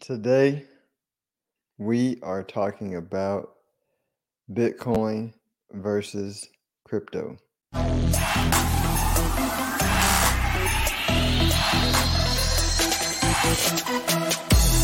Today, we are talking about Bitcoin versus crypto.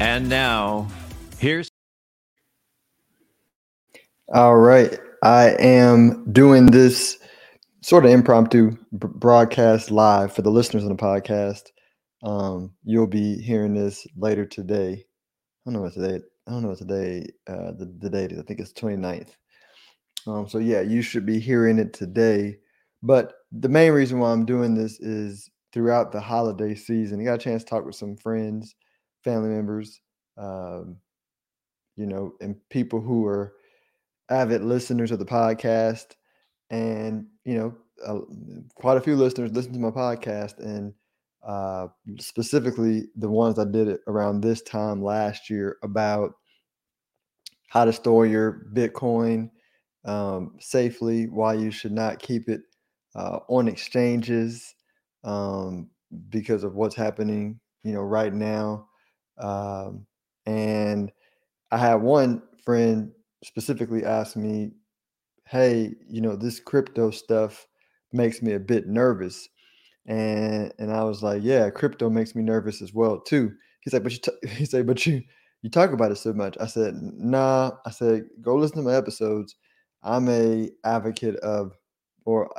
And now, here's. All right. I am doing this sort of impromptu broadcast live for the listeners on the podcast. Um, you'll be hearing this later today. I don't know what today. I don't know what today. Uh, the, the date is. I think it's 29th. Um, so yeah, you should be hearing it today. But the main reason why I'm doing this is throughout the holiday season. I got a chance to talk with some friends family members, um, you know, and people who are avid listeners of the podcast. And, you know, uh, quite a few listeners listen to my podcast and uh, specifically the ones I did it around this time last year about how to store your Bitcoin um, safely, why you should not keep it uh, on exchanges um, because of what's happening, you know, right now. Um, and I had one friend specifically ask me, "Hey, you know, this crypto stuff makes me a bit nervous." And and I was like, "Yeah, crypto makes me nervous as well too." He's like, "But you," t-, he said, "But you you talk about it so much." I said, "Nah." I said, "Go listen to my episodes. I'm a advocate of, or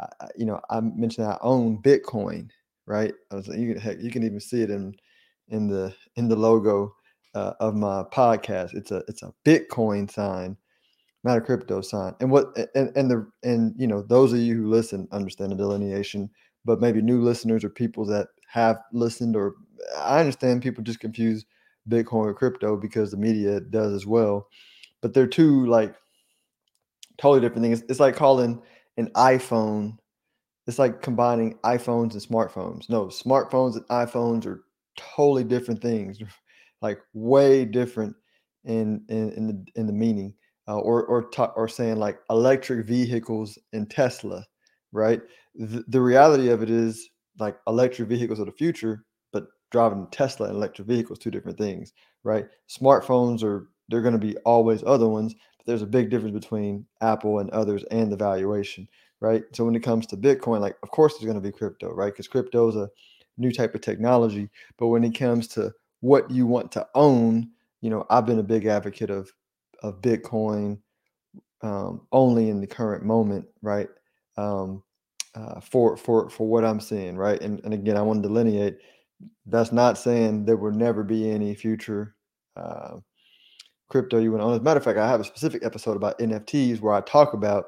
I, you know, I mentioned I own Bitcoin, right? I was like, you can heck, you can even see it in in the in the logo uh, of my podcast. It's a it's a Bitcoin sign, not a crypto sign. And what and and the and you know those of you who listen understand the delineation, but maybe new listeners or people that have listened or I understand people just confuse Bitcoin with crypto because the media does as well. But they're two like totally different things. It's like calling an iPhone. It's like combining iPhones and smartphones. No, smartphones and iPhones are totally different things, like way different in in in the in the meaning, uh, or or ta- or saying like electric vehicles and Tesla, right? The, the reality of it is like electric vehicles of the future, but driving Tesla and electric vehicles two different things, right? Smartphones are they're going to be always other ones, but there's a big difference between Apple and others and the valuation, right? So when it comes to Bitcoin, like of course there's going to be crypto, right? Because crypto is a new type of technology. But when it comes to what you want to own, you know, I've been a big advocate of of Bitcoin um, only in the current moment, right? Um, uh, for for for what I'm seeing, right? And and again, I want to delineate. That's not saying there will never be any future uh, crypto you want to own. As a matter of fact, I have a specific episode about NFTs where I talk about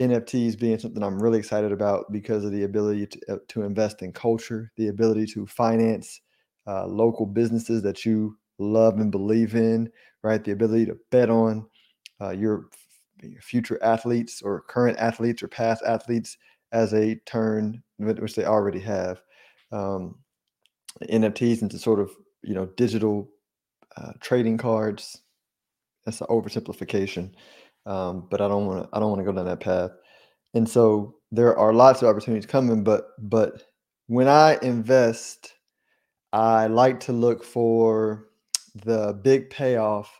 NFTs being something I'm really excited about because of the ability to, uh, to invest in culture, the ability to finance uh, local businesses that you love and believe in, right? The ability to bet on uh, your, future athletes or current athletes or past athletes as a turn, which they already have. Um, NFTs into sort of you know digital uh, trading cards. That's an oversimplification um, but I don't want to. I don't want to go down that path. And so there are lots of opportunities coming, but but when I invest, I like to look for the big payoff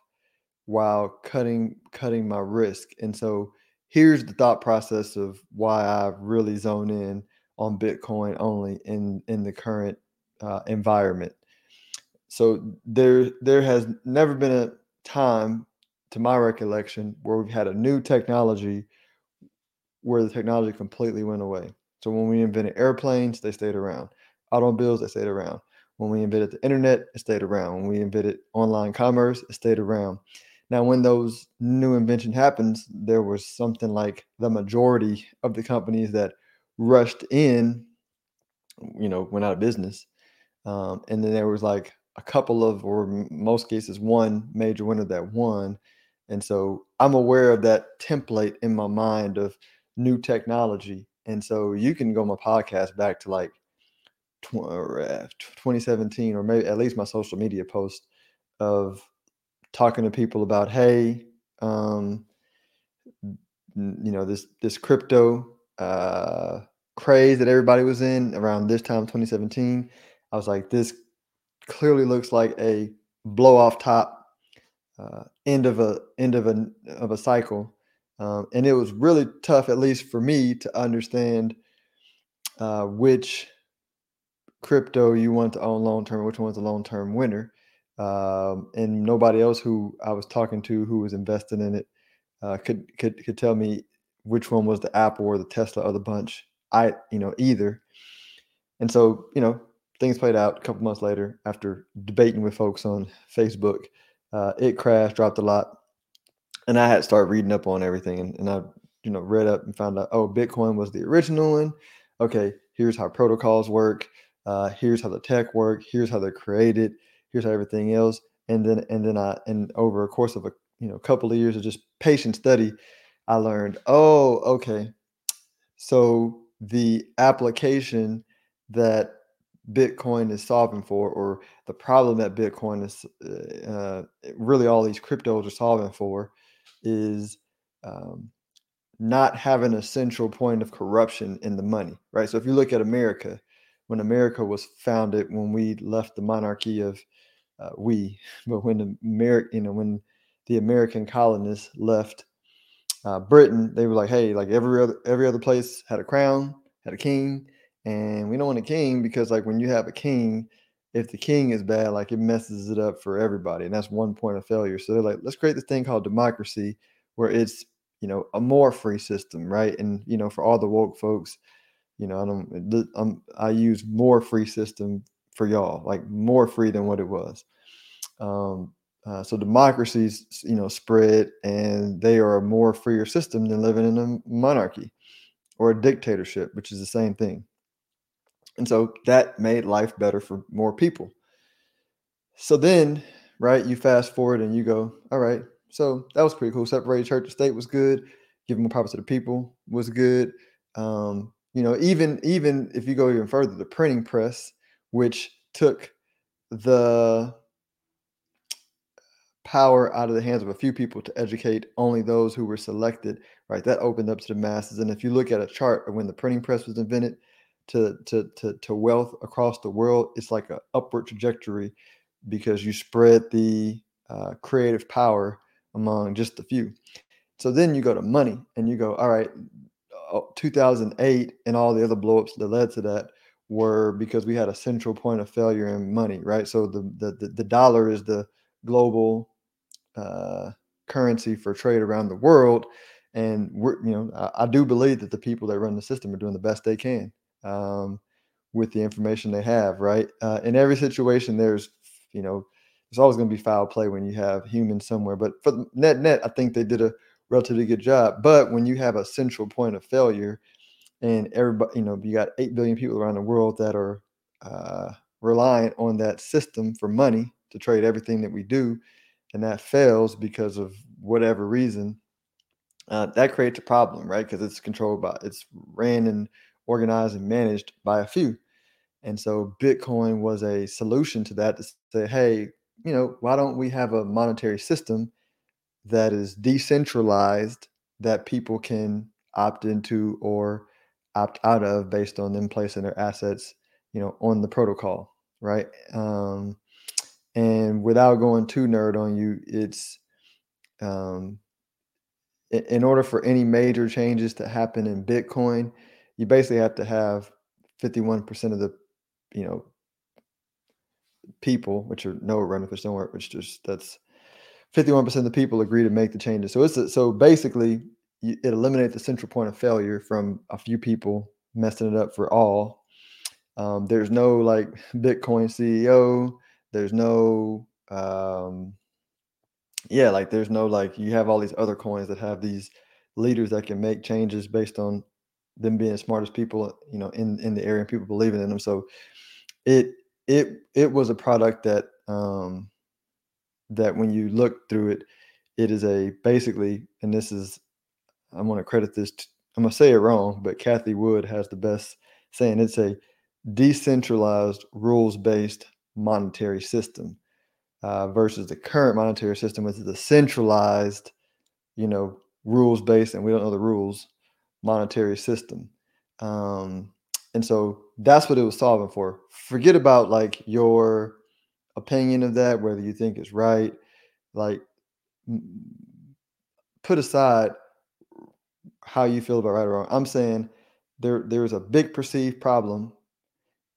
while cutting cutting my risk. And so here's the thought process of why I really zone in on Bitcoin only in in the current uh, environment. So there there has never been a time to my recollection, where we've had a new technology where the technology completely went away. So when we invented airplanes, they stayed around. Automobiles, they stayed around. When we invented the internet, it stayed around. When we invented online commerce, it stayed around. Now, when those new invention happens, there was something like the majority of the companies that rushed in, you know, went out of business. Um, and then there was like a couple of, or most cases, one major winner that won. And so I'm aware of that template in my mind of new technology. And so you can go my podcast back to like 2017 or maybe at least my social media post of talking to people about hey um, you know this this crypto uh, craze that everybody was in around this time 2017 i was like this clearly looks like a blow off top uh, end of a end of a of a cycle um, and it was really tough at least for me to understand uh, which crypto you want to own long term, which one's a long term winner. Um, and nobody else who I was talking to who was invested in it uh, could could could tell me which one was the Apple or the Tesla or the bunch. I you know either. And so you know things played out a couple months later after debating with folks on Facebook. Uh, it crashed, dropped a lot, and I had to start reading up on everything. And, and I you know read up and found out oh Bitcoin was the original one. Okay, here's how protocols work uh, here's how the tech work, here's how they're created, here's how everything else. And then and then I and over a course of a you know couple of years of just patient study, I learned, oh, okay. So the application that Bitcoin is solving for, or the problem that Bitcoin is uh, uh really all these cryptos are solving for, is um, not having a central point of corruption in the money, right? So if you look at America, when America was founded, when we left the monarchy of uh, we, but when the you know, when the American colonists left uh, Britain, they were like, hey, like every other every other place had a crown, had a king, and we don't want a king because like when you have a king, if the king is bad, like it messes it up for everybody, and that's one point of failure. So they're like, let's create this thing called democracy, where it's you know a more free system, right? And you know for all the woke folks, you know, I don't. I'm, I use more free system for y'all, like more free than what it was. Um, uh, so democracies, you know, spread, and they are a more freer system than living in a monarchy or a dictatorship, which is the same thing. And so that made life better for more people. So then, right, you fast forward and you go, all right, so that was pretty cool. Separated church and state was good. Giving more power to the people was good. Um, you know even even if you go even further the printing press which took the power out of the hands of a few people to educate only those who were selected right that opened up to the masses and if you look at a chart of when the printing press was invented to to to, to wealth across the world it's like an upward trajectory because you spread the uh, creative power among just a few so then you go to money and you go all right 2008 and all the other blowups that led to that were because we had a central point of failure in money, right? So the the the, dollar is the global uh, currency for trade around the world, and we're you know I, I, do believe that the people that run the system are doing the best they can um, with the information they have, right? Uh, in every situation, there's you know there's always going to be foul play when you have humans somewhere, but for net net, I think they did a relatively good job. But when you have a central point of failure, and everybody, you know, you got eight billion people around the world that are uh, reliant on that system for money to trade everything that we do, and that fails because of whatever reason, uh, that creates a problem, right? Because it's controlled by, it's ran and organized and managed by a few. And so Bitcoin was a solution to that to say, hey, you know, why don't we have a monetary system that is decentralized that people can opt into or opt out of based on them placing their assets, you know, on the protocol, right? Um, and without going too nerd on you, it's um, in, order for any major changes to happen in Bitcoin, you basically have to have 51% of the, you know, people, which are no if don't work, which just that's 51% of the people agree to make the changes. So it's a, so basically it eliminates the central point of failure from a few people messing it up for all. Um, there's no like Bitcoin CEO. There's no um, yeah, like there's no like you have all these other coins that have these leaders that can make changes based on them being the smartest people, you know, in in the area and people believing in them. So it it it was a product that um, that when you look through it, it is a basically, and this is, I'm to credit this, to, I'm to say it wrong, but Cathie Wood has the best saying it's a decentralized, rules based monetary system uh, versus the current monetary system, which is a centralized, you know, rules based, and we don't know the rules monetary system. Um, and so that's what it was solving for. Forget about like your opinion of that, whether you think it's right. Like, put aside how you feel about right or wrong. I'm saying there there's a big perceived problem,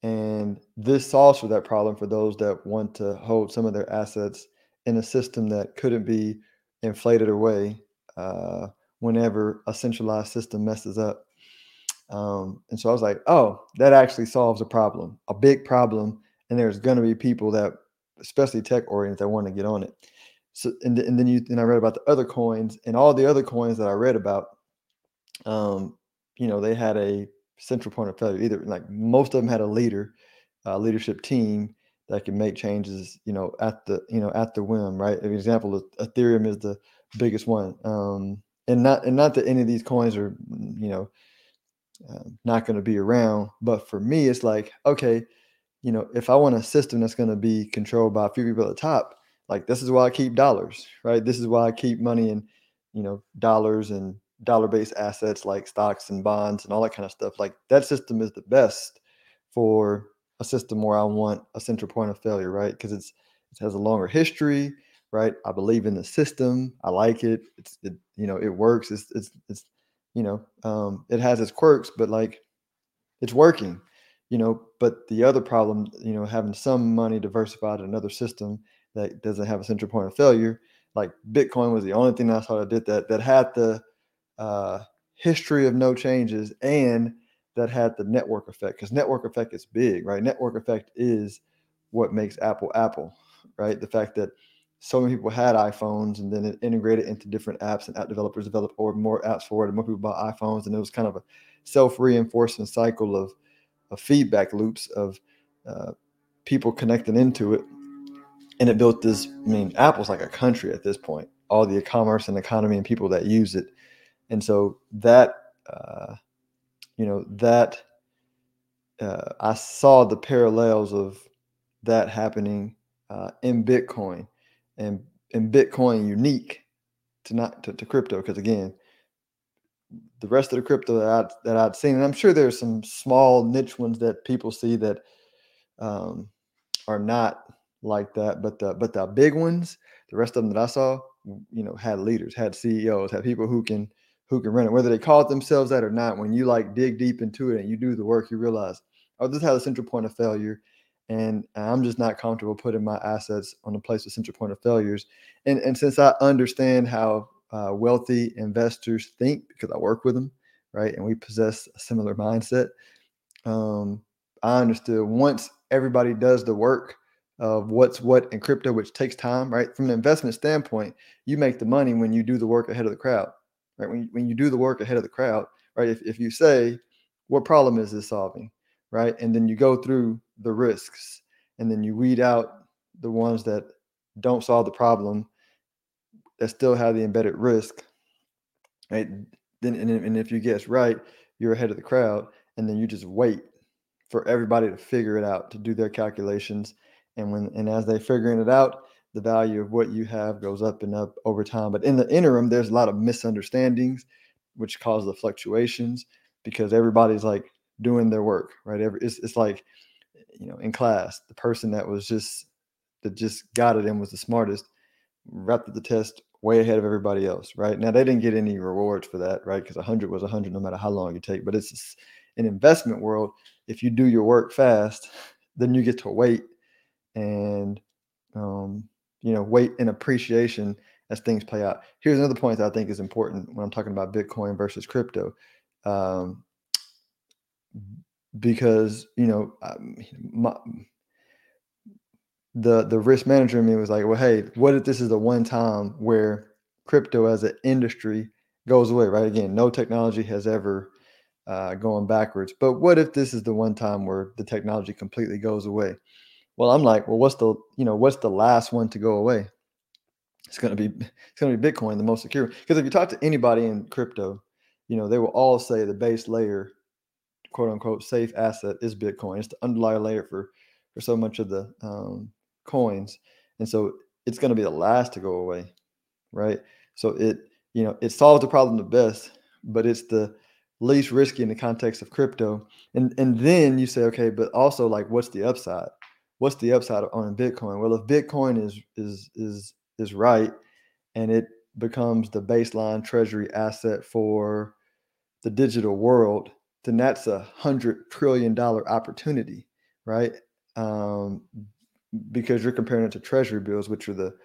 and this solves for that problem for those that want to hold some of their assets in a system that couldn't be inflated away uh, whenever a centralized system messes up. Um, and so I was like, oh, that actually solves a problem, a big problem. And there's going to be people that, especially tech oriented, that want to get on it. So, and, and then you, and I read about the other coins and all the other coins that I read about, um, you know, they had a central point of failure. Either like most of them had a leader, uh, leadership team that can make changes, you know, at the, you know, at the whim, right? An example, Ethereum is the biggest one. Um, and not, and not that any of these coins are, you know, uh, not going to be around. But for me, it's like, okay, you know, if I want a system that's going to be controlled by a few people at the top, like this is why I keep dollars, right? This is why I keep money in, you know, dollars and dollar based assets like stocks and bonds and all that kind of stuff. Like that system is the best for a system where I want a central point of failure, right? Because it's it has a longer history, right? I believe in the system. I like it. It's it, you know, it works. It's it's it's you know, um, it has its quirks, but like it's working, you know. But the other problem, you know, having some money diversified in another system that doesn't have a central point of failure, like Bitcoin was the only thing I saw that did that, that had the uh, history of no changes and that had the network effect because network effect is big, right? Network effect is what makes Apple Apple, right? The fact that so many people had iPhones and then it integrated into different apps and app developers developed or more apps for it and more people bought iPhones and it was kind of a self-reinforcing cycle of, of feedback loops of uh, people connecting into it. And it built this i mean apple's like a country at this point all the e-commerce and economy and people that use it. And so that uh, you know that uh, i saw the parallels of that happening uh, in bitcoin and and Bitcoin unique to not to, to crypto because again, the rest of the crypto that I'd, that I'd seen, and I'm sure there's some small niche ones that people see that um, are not like that, but the but the big ones, the rest of them that I saw, you know, had leaders, had CEOs, had people who can who can run it, whether they call it themselves that or not. When you like dig deep into it and you do the work, you realize, oh, this has a central point of failure and I'm just not comfortable putting my assets on a place of central point of failures. And and since I understand how uh, wealthy investors think because I work with them, right, and we possess a similar mindset, um, I understood once everybody does the work of what's what in crypto, which takes time, right? From an investment standpoint, you make the money when you do the work ahead of the crowd, right? When you, when you do the work ahead of the crowd, right? If if you say, what problem is this solving? Right? And then you go through the risks and then you weed out the ones that don't solve the problem that still have the embedded risk, right? Then and, and if you guess right, you're ahead of the crowd, and then you just wait for everybody to figure it out to do their calculations, and when and as they figuring it out, the value of what you have goes up and up over time. But in the interim, there's a lot of misunderstandings, which cause the fluctuations because everybody's like doing their work, right? Every it's, it's like, you know, in class, the person that was just that just got it and was the smartest wrapped the test way ahead of everybody else, right? Now they didn't get any rewards for that, right? Because 100 was 100 no matter how long you take. But it's an investment world. If you do your work fast, then you get to wait and um, you know wait in appreciation as things play out. Here's another point that I think is important when I'm talking about Bitcoin versus crypto. Um, because you know my, the the risk manager in me was like, well, hey, what if this is the one time where crypto as an industry goes away? Right? Again, no technology has ever uh, going backwards, but what if this is the one time where the technology completely goes away? Well, I'm like, well, what's the you know what's the last one to go away? It's gonna be it's gonna be Bitcoin, the most secure. Because if you talk to anybody in crypto, you know they will all say the base layer, quote unquote, safe asset is Bitcoin. It's the underlying layer for for so much of the um, coins, and so it's going to be the last to go away, right? So it you know it solves the problem the best, but it's the least risky in the context of crypto. And and then you say, okay, but also like, what's the upside? What's the upside on Bitcoin? Well, if Bitcoin is is is is right and it becomes the baseline treasury asset for the digital world, then that's a hundred trillion dollar opportunity, right? Um, because you're comparing it to treasury bills, which are the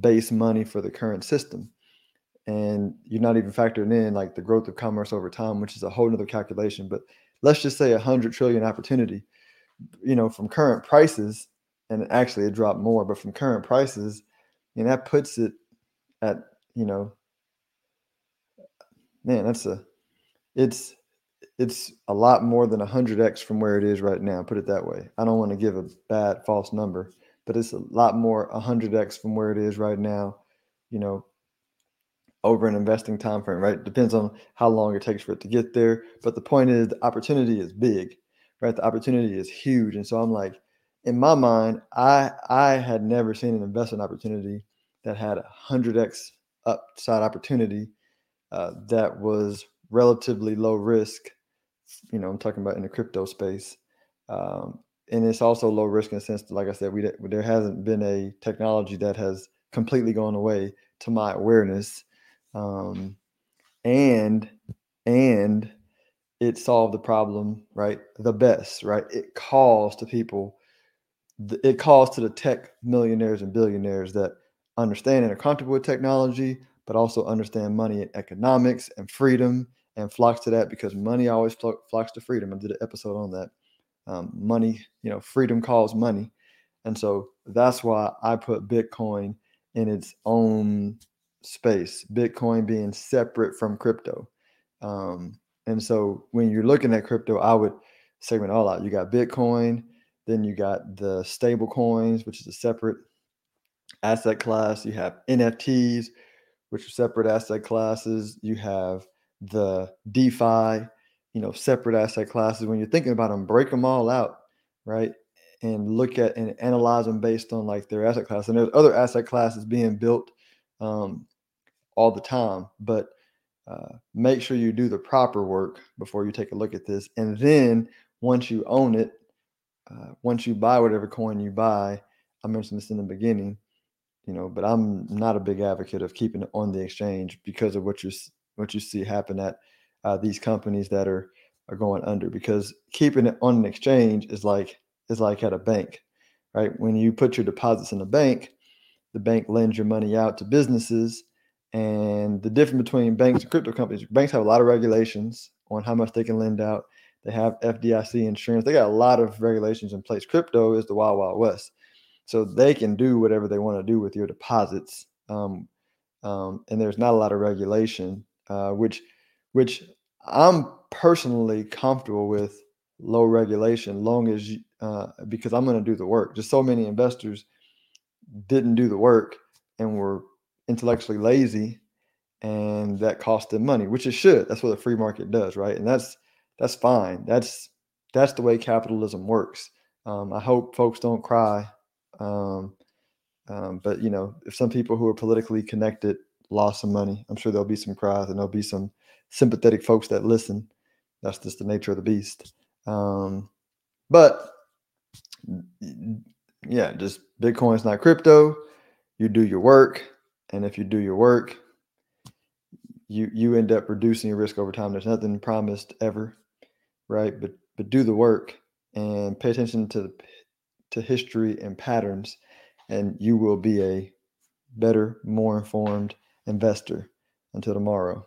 base money for the current system. And you're not even factoring in like the growth of commerce over time, which is a whole nother calculation. But let's just say a hundred trillion opportunity, you know, from current prices, and actually it dropped more, but from current prices, and that puts it at you know man that's a it's it's a lot more than 100x from where it is right now put it that way. I don't want to give a bad false number but it's a lot more 100x from where it is right now you know over an investing time frame right? Depends on how long it takes for it to get there but the point is the opportunity is big right? The opportunity is huge and so i'm like in my mind i i had never seen an investment opportunity that had a 100x upside opportunity uh, that was relatively low risk. You know, I'm talking about in the crypto space. Um, and it's also low risk in the sense that, like I said, we there hasn't been a technology that has completely gone away to my awareness, um, and and it solved the problem right the best right it calls to people it calls to the tech millionaires and billionaires that understand and are comfortable with technology, but also understand money and economics and freedom and flocks to that because money always flocks to freedom. I did an episode on that. Um, money, you know, freedom calls money. And so that's why I put Bitcoin in its own space, Bitcoin being separate from crypto. Um, and so when you're looking at crypto, I would segment all out. You got Bitcoin, then you got the stable coins, which is a separate asset class. You have NFTs, which are separate asset classes. You have the DeFi, you know, separate asset classes. When you're thinking about them, break them all out, right? And look at and analyze them based on like their asset class. And there's other asset classes being built um, all the time, but uh, make sure you do the proper work before you take a look at this. And then once you own it, uh, once you buy whatever coin you buy, I mentioned this in the beginning, you know but i'm not a big advocate of keeping it on the exchange because of what you what you see happen at uh, these companies that are are going under because keeping it on an exchange is like is like at a bank right? When you put your deposits in a bank the bank lends your money out to businesses and the difference between banks and crypto companies banks have a lot of regulations on how much they can lend out. They have fdic insurance. They got a lot of regulations in place. Crypto is the wild wild west. So they can do whatever they want to do with your deposits. Um, um, and there's not a lot of regulation, uh, which which I'm personally comfortable with low regulation, long as uh, because I'm going to do the work. Just so many investors didn't do the work and were intellectually lazy, and that cost them money, which it should. That's what the free market does, right? And that's that's fine. That's that's the way capitalism works. Um, I hope folks don't cry um, um, but you know, if some people who are politically connected lost some money, I'm sure there'll be some cries and there'll be some sympathetic folks that listen. That's just the nature of the beast. Um, but yeah, just Bitcoin's not crypto. You do your work, and if you do your work, you you end up reducing your risk over time. There's nothing promised ever, right? But but do the work and pay attention to the to history and patterns, and you will be a better, more informed investor. Until tomorrow.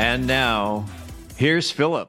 And now, here's Philip.